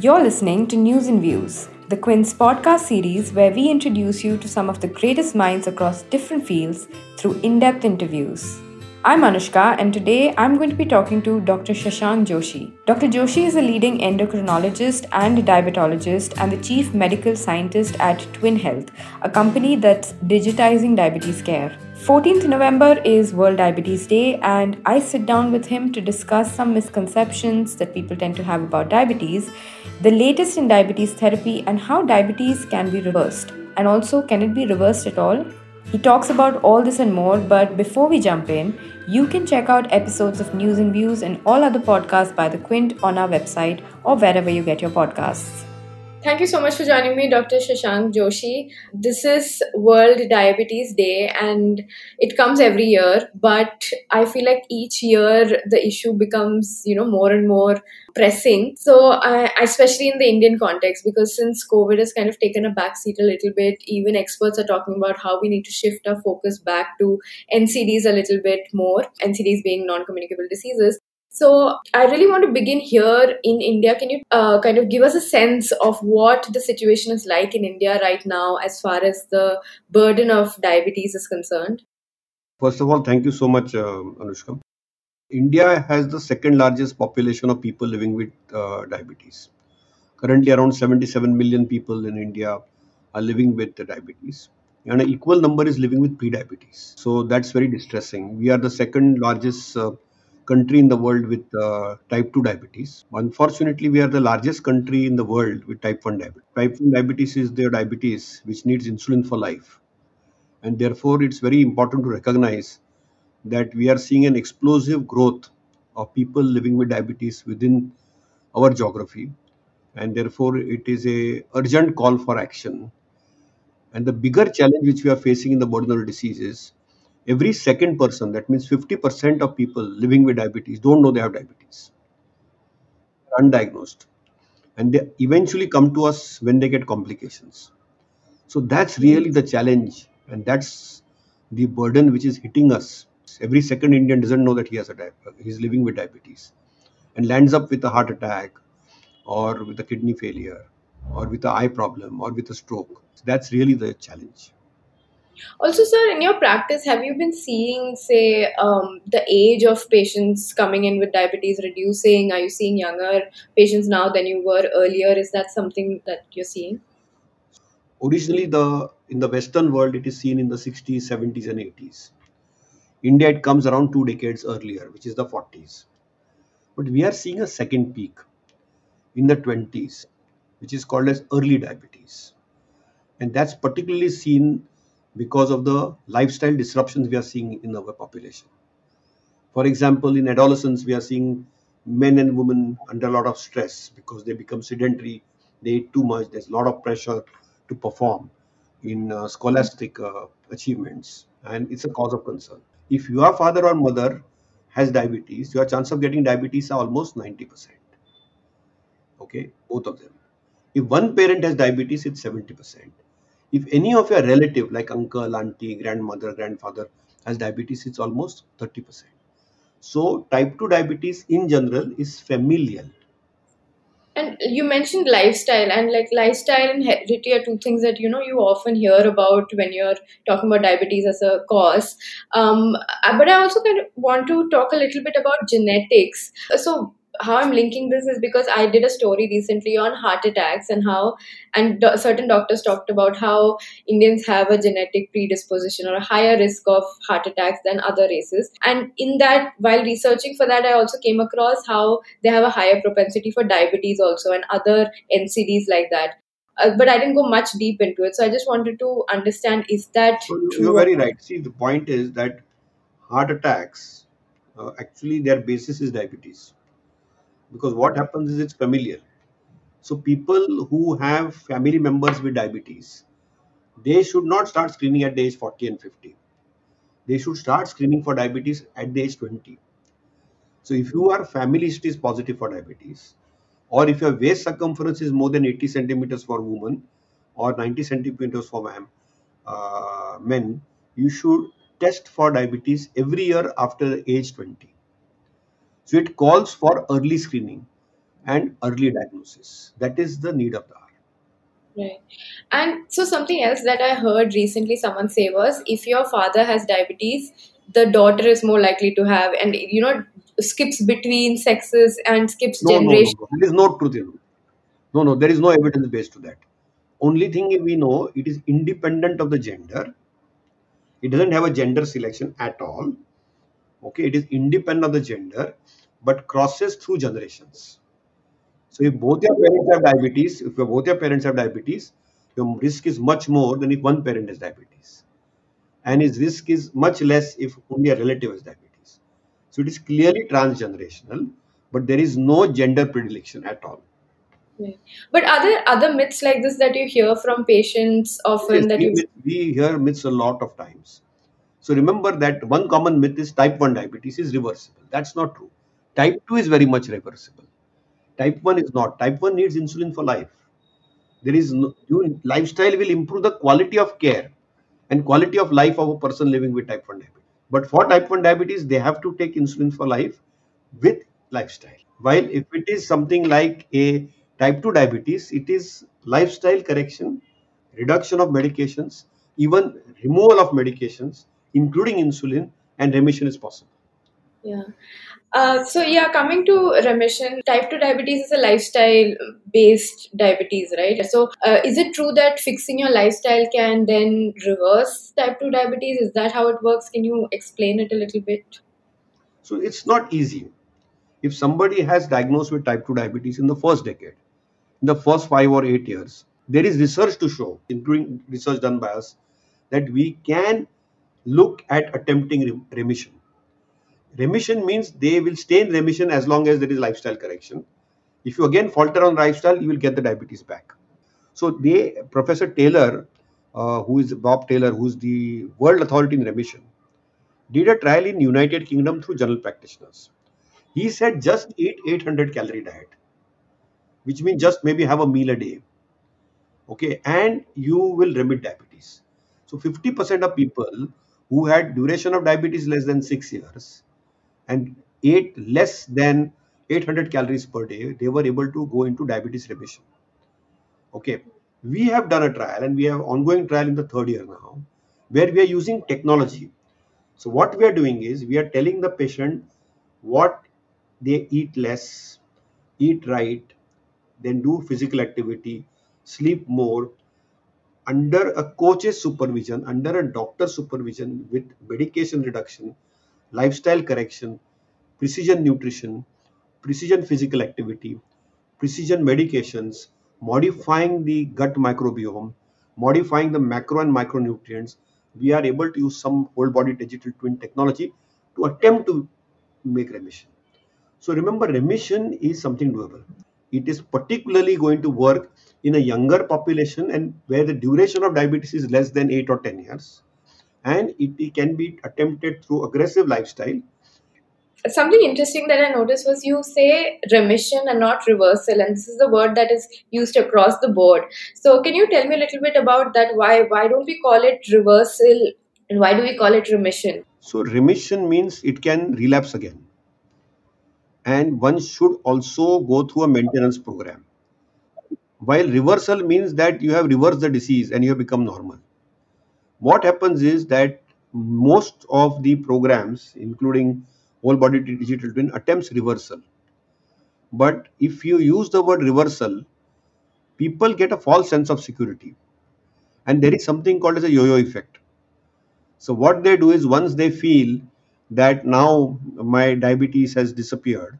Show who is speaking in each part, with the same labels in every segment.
Speaker 1: You're listening to News and Views, the Quint's podcast series where we introduce you to some of the greatest minds across different fields through in depth interviews. I'm Anushka, and today I'm going to be talking to Dr. Shashank Joshi. Dr. Joshi is a leading endocrinologist and diabetologist and the chief medical scientist at Twin Health, a company that's digitizing diabetes care. 14th November is World Diabetes Day, and I sit down with him to discuss some misconceptions that people tend to have about diabetes, the latest in diabetes therapy, and how diabetes can be reversed. And also, can it be reversed at all? He talks about all this and more, but before we jump in, you can check out episodes of News and Views and all other podcasts by The Quint on our website or wherever you get your podcasts. Thank you so much for joining me, Dr. Shashank Joshi. This is World Diabetes Day and it comes every year, but I feel like each year the issue becomes, you know, more and more pressing. So, especially in the Indian context, because since COVID has kind of taken a backseat a little bit, even experts are talking about how we need to shift our focus back to NCDs a little bit more, NCDs being non communicable diseases. So, I really want to begin here in India. Can you uh, kind of give us a sense of what the situation is like in India right now as far as the burden of diabetes is concerned?
Speaker 2: First of all, thank you so much, uh, Anushka. India has the second largest population of people living with uh, diabetes. Currently, around 77 million people in India are living with diabetes, and an equal number is living with pre-diabetes. So that's very distressing. We are the second largest uh, country in the world with uh, type 2 diabetes. Unfortunately, we are the largest country in the world with type 1 diabetes. Type 1 diabetes is the diabetes which needs insulin for life. And therefore, it's very important to recognize that we are seeing an explosive growth of people living with diabetes within our geography and therefore it is a urgent call for action and the bigger challenge which we are facing in the of disease is every second person that means 50% of people living with diabetes don't know they have diabetes They're undiagnosed and they eventually come to us when they get complications so that's really the challenge and that's the burden which is hitting us Every second Indian doesn't know that he has a diabetes. Uh, he's living with diabetes, and lands up with a heart attack, or with a kidney failure, or with an eye problem, or with a stroke. So that's really the challenge.
Speaker 1: Also, sir, in your practice, have you been seeing, say, um, the age of patients coming in with diabetes reducing? Are you seeing younger patients now than you were earlier? Is that something that you're seeing?
Speaker 2: Originally, the in the Western world, it is seen in the 60s, 70s, and 80s. India, it comes around two decades earlier, which is the 40s. But we are seeing a second peak in the 20s, which is called as early diabetes. And that's particularly seen because of the lifestyle disruptions we are seeing in our population. For example, in adolescence, we are seeing men and women under a lot of stress because they become sedentary, they eat too much, there's a lot of pressure to perform in uh, scholastic uh, achievements, and it's a cause of concern if your father or mother has diabetes, your chance of getting diabetes are almost 90%. Okay, both of them. If one parent has diabetes, it's 70%. If any of your relative, like uncle, auntie, grandmother, grandfather, has diabetes, it's almost 30%. So, type 2 diabetes in general is familial.
Speaker 1: And you mentioned lifestyle and like lifestyle and heredity are two things that you know you often hear about when you're talking about diabetes as a cause. Um, but i also kind of want to talk a little bit about genetics. So how I'm linking this is because I did a story recently on heart attacks and how, and do- certain doctors talked about how Indians have a genetic predisposition or a higher risk of heart attacks than other races. And in that, while researching for that, I also came across how they have a higher propensity for diabetes also and other NCDs like that. Uh, but I didn't go much deep into it. So I just wanted to understand is that?
Speaker 2: You're very right. See, the point is that heart attacks, uh, actually, their basis is diabetes because what happens is it's familiar. So people who have family members with diabetes they should not start screening at the age 40 and 50 they should start screening for diabetes at the age 20 so if you are family history is positive for diabetes. Or if your waist circumference is more than 80 centimeters for women or 90 centimeters for man, uh, men you should test for diabetes every year after age 20 so it calls for early screening. and early diagnosis. That is the need of the hour.
Speaker 1: Right. And so something else that I heard recently someone say was if your father has diabetes, the daughter is more likely to have and you know skips between sexes and skips
Speaker 2: No, no, no, no. There is no truth in it. No, no, there is no evidence based to that. Only thing we know it is independent of the gender. It doesn't have a gender selection at all. Okay, it is independent of the gender, but crosses through generations. So if both your parents have diabetes, if both your parents have diabetes, your risk is much more than if one parent has diabetes. And his risk is much less if only a relative has diabetes. So it is clearly transgenerational, but there is no gender predilection at all.
Speaker 1: But are there other myths like this that you hear from patients often
Speaker 2: Yes,
Speaker 1: that
Speaker 2: we,
Speaker 1: you
Speaker 2: we hear myths a lot of times. So remember that one common myth is type 1 diabetes is reversible. That's not true. Type 2 is very much reversible. Type 1 is not. Type 1 needs insulin for life. There is no lifestyle will improve the quality of care and quality of life of a person living with type 1 diabetes. But for type 1 diabetes, they have to take insulin for life with lifestyle. While if it is something like a type 2 diabetes, it is lifestyle correction, reduction of medications, even removal of medications, including insulin, and remission is possible.
Speaker 1: Yeah. Uh, so yeah, coming to remission, type 2 diabetes is a lifestyle based diabetes, right? So uh, is it true that fixing your lifestyle can then reverse type 2 diabetes? Is that how it works? Can you explain it a little bit?
Speaker 2: So it's not easy. If somebody has diagnosed with type 2 diabetes in the first decade, in the first five or eight years, there is research to show, including research done by us, that we can look at attempting remission. Remission means they will stay in remission as long as there is lifestyle correction. If you again falter on lifestyle, you will get the diabetes back. So they, Professor Taylor, uh, who is Bob Taylor, who is the world authority in remission, did a trial in United Kingdom through general practitioners. He said just eat 800 calorie diet, which means just maybe have a meal a day. Okay, and you will remit diabetes. So 50% of people who had duration of diabetes less than six years and ate less than 800 calories per day, they were able to go into diabetes remission. Okay, we have done a trial and we have ongoing trial in the third year now, where we are using technology. So what we are doing is we are telling the patient what they eat less, eat right, then do physical activity, sleep more, under a coach's supervision, under a doctor's supervision with medication reduction, lifestyle correction, precision nutrition, precision physical activity, precision medications, modifying the gut microbiome, modifying the macro and micronutrients, we are able to use some whole body digital twin technology to attempt to make remission. So remember, remission is something doable. It is particularly going to work in a younger population and where the duration of diabetes is less than 8 or 10 years. And it, it can be attempted through aggressive lifestyle
Speaker 1: Something interesting that I noticed was you say remission and not reversal, and this is the word that is used across the board. So, can you tell me a little bit about that? Why why don't we call it reversal, and why do we call it remission?
Speaker 2: So remission means it can relapse again. And one should also go through a maintenance program. While reversal means that you have reversed the disease and you have become normal. What happens is that most of the programs, including whole body digital twin, attempts reversal. But if you use the word reversal, people get a false sense of security. And there is something called as a yo-yo effect. So what they do is once they feel that now my diabetes has disappeared,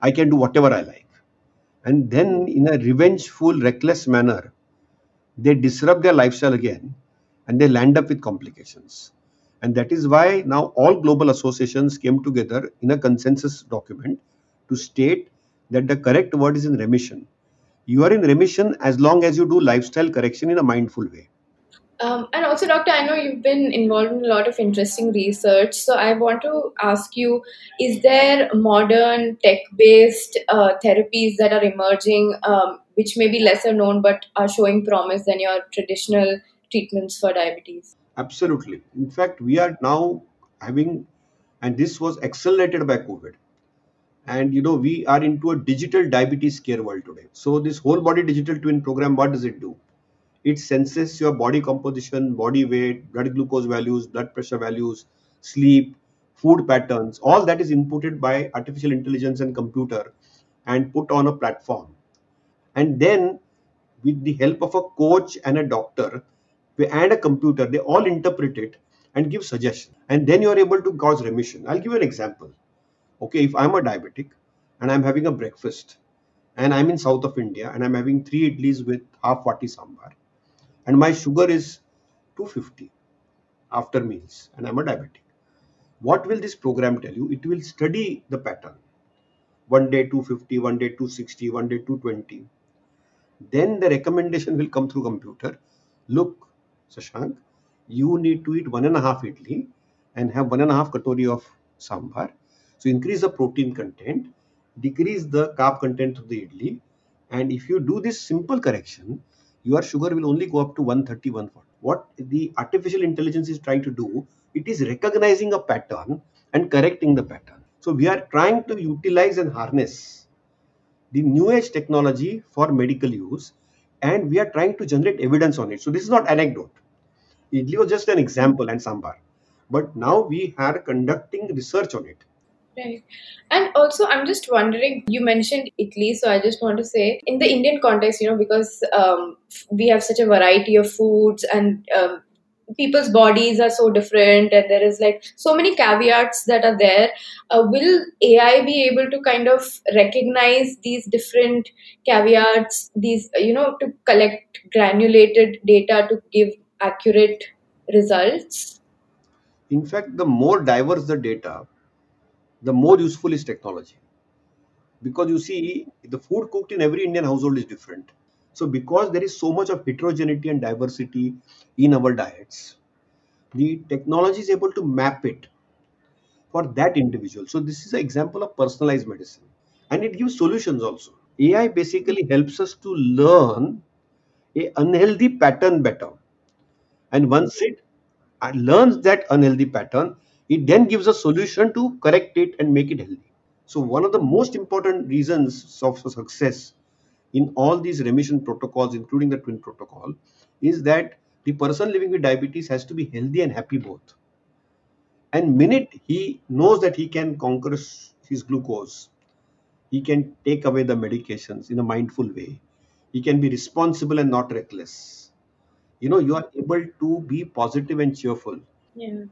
Speaker 2: I can do whatever I like. And then in a revengeful, reckless manner, they disrupt their lifestyle again and they land up with complications. And that is why now all global associations came together in a consensus document to state that the correct word is in remission. You are in remission as long as you do lifestyle correction in a mindful way.
Speaker 1: Um, and also, Doctor, I know you've been involved in a lot of interesting research. So, I want to ask you is there modern tech based uh, therapies that are emerging, um, which may be lesser known but are showing promise than your traditional treatments for diabetes?
Speaker 2: Absolutely. In fact, we are now having, and this was accelerated by COVID. and you know we are into a digital diabetes care world today so this whole body digital twin program what does it do it senses your body composition body weight blood glucose values blood pressure values sleep food patterns. All that is inputted by artificial intelligence and computer and put on a platform. And then with the help of a coach and a doctor and a computer they all interpret it and give suggestions. And then you are able to cause remission. I'll give you an example. Okay if i'm a diabetic and i'm having a breakfast and i'm in south of india and i'm having three idlis with half vati sambar and my sugar is 250 after meals and i'm a diabetic. What will this program tell you? It will study the pattern. One day 250 one day 260 one day 220 then the recommendation will come through computer. Look Shashank you need to eat one and a half idli and have one and a half katori of sambar. So increase the protein content, decrease the carb content of the idli. And if you do this simple correction, your sugar will only go up to 130, 140. What the artificial intelligence is trying to do, it is recognizing a pattern and correcting the pattern. So we are trying to utilize and harness the new age technology for medical use and we are trying to generate evidence on it. So this is not anecdote. Idli was just an example and sambar. But now we are conducting research on it
Speaker 1: Right. And also, I'm just wondering, you mentioned idli, so I just want to say, in the Indian context, you know, because um, we have such a variety of foods and um, people's bodies are so different, and there is like so many caveats that are there. Uh, will AI be able to kind of recognize these different caveats, these, you know, to collect granulated data to give accurate results?
Speaker 2: In fact, the more diverse the data, the more useful is technology. Because you see, the food cooked in every Indian household is different. So, because there is so much of heterogeneity and diversity in our diets, the technology is able to map it for that individual. So, this is an example of personalized medicine and it gives solutions also. AI basically helps us to learn a unhealthy pattern better. And once it uh, learns that unhealthy pattern, it then gives a solution to correct it and make it healthy. So, one of the most important reasons of success in all these remission protocols, including the twin protocol, is that the person living with diabetes has to be healthy and happy both. And minute he knows that he can conquer his glucose, he can take away the medications in a mindful way, he can be responsible and not reckless. You know, you are able to be positive and cheerful.
Speaker 1: Yeah.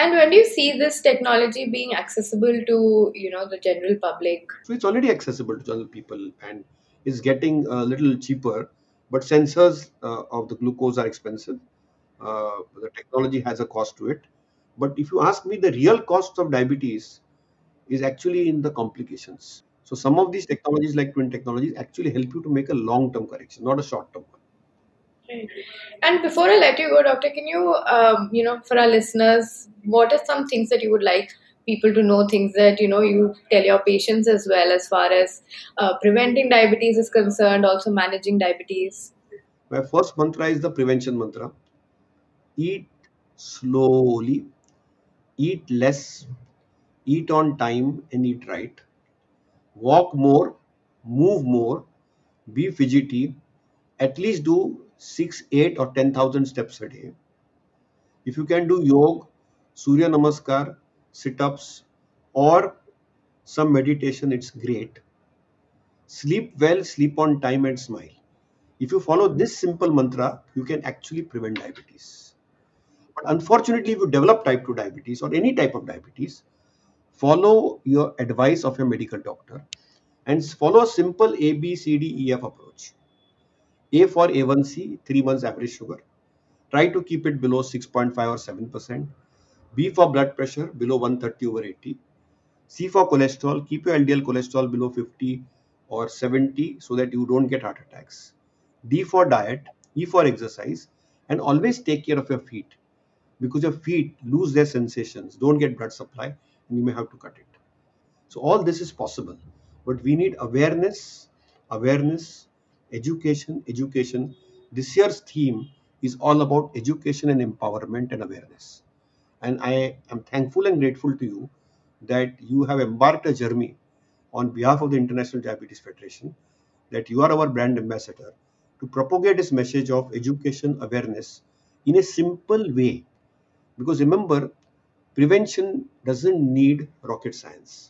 Speaker 1: And when do you see this technology being accessible to you know the general public?
Speaker 2: So it's already accessible to general people and is getting a little cheaper. But sensors uh, of the glucose are expensive. Uh, the technology has a cost to it. But if you ask me, the real cost of diabetes is actually in the complications. So some of these technologies, like twin technologies, actually help you to make a long-term correction, not a short-term one.
Speaker 1: And before I let you go, Doctor, can you, um, you know, for our listeners, what are some things that you would like people to know? Things that you know you tell your patients as well, as far as uh, preventing diabetes is concerned, also managing diabetes.
Speaker 2: My first mantra is the prevention mantra: eat slowly, eat less, eat on time, and eat right. Walk more, move more, be fidgety. At least do 6, 8 or 10,000 steps a day. If you can do yoga, Surya Namaskar, sit-ups or some meditation, it's great. Sleep well, sleep on time and smile. If you follow this simple mantra, you can actually prevent diabetes. But unfortunately, if you develop type 2 diabetes or any type of diabetes, follow your advice of your medical doctor and follow a simple A, B, C, D, E, F approach. A for A1C, 3 months average sugar. Try to keep it below 6.5 or 7%. B for blood pressure, below 130 over 80. C for cholesterol, keep your LDL cholesterol below 50 or 70 so that you don't get heart attacks. D for diet, E for exercise, and always take care of your feet because your feet lose their sensations, don't get blood supply, and you may have to cut it. So, all this is possible, but we need awareness, awareness, education, education. This year's theme is all about education and empowerment and awareness. And I am thankful and grateful to you that you have embarked a journey on behalf of the International Diabetes Federation that you are our brand ambassador to propagate this message of education awareness in a simple way. Because remember, prevention doesn't need rocket science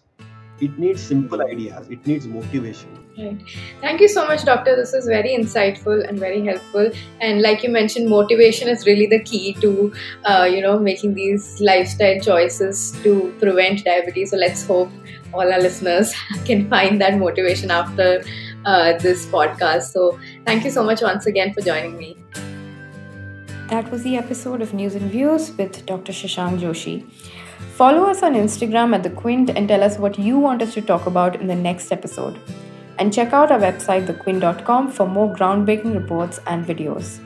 Speaker 2: it needs simple ideas. It needs motivation.
Speaker 1: Right. Thank you so much doctor. This is very insightful and very helpful. And like you mentioned motivation is really the key to uh, you know making these lifestyle choices to prevent diabetes. So let's hope all our listeners can find that motivation after uh, this podcast. So thank you so much once again for joining me. That was the episode of News and Views with Dr. Shashank Joshi. Follow us on Instagram at The Quint and tell us what you want us to talk about in the next episode. And check out our website, thequint.com, for more groundbreaking reports and videos.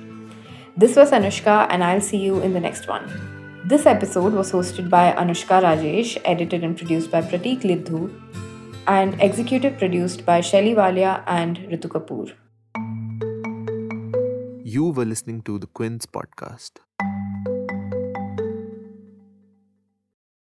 Speaker 1: This was Anushka, and I'll see you in the next one. This episode was hosted by Anushka Rajesh, edited and produced by Pratik Lidhu, and executive produced by Shelly Walia and Ritu Kapoor.
Speaker 3: You were listening to the Quint's podcast.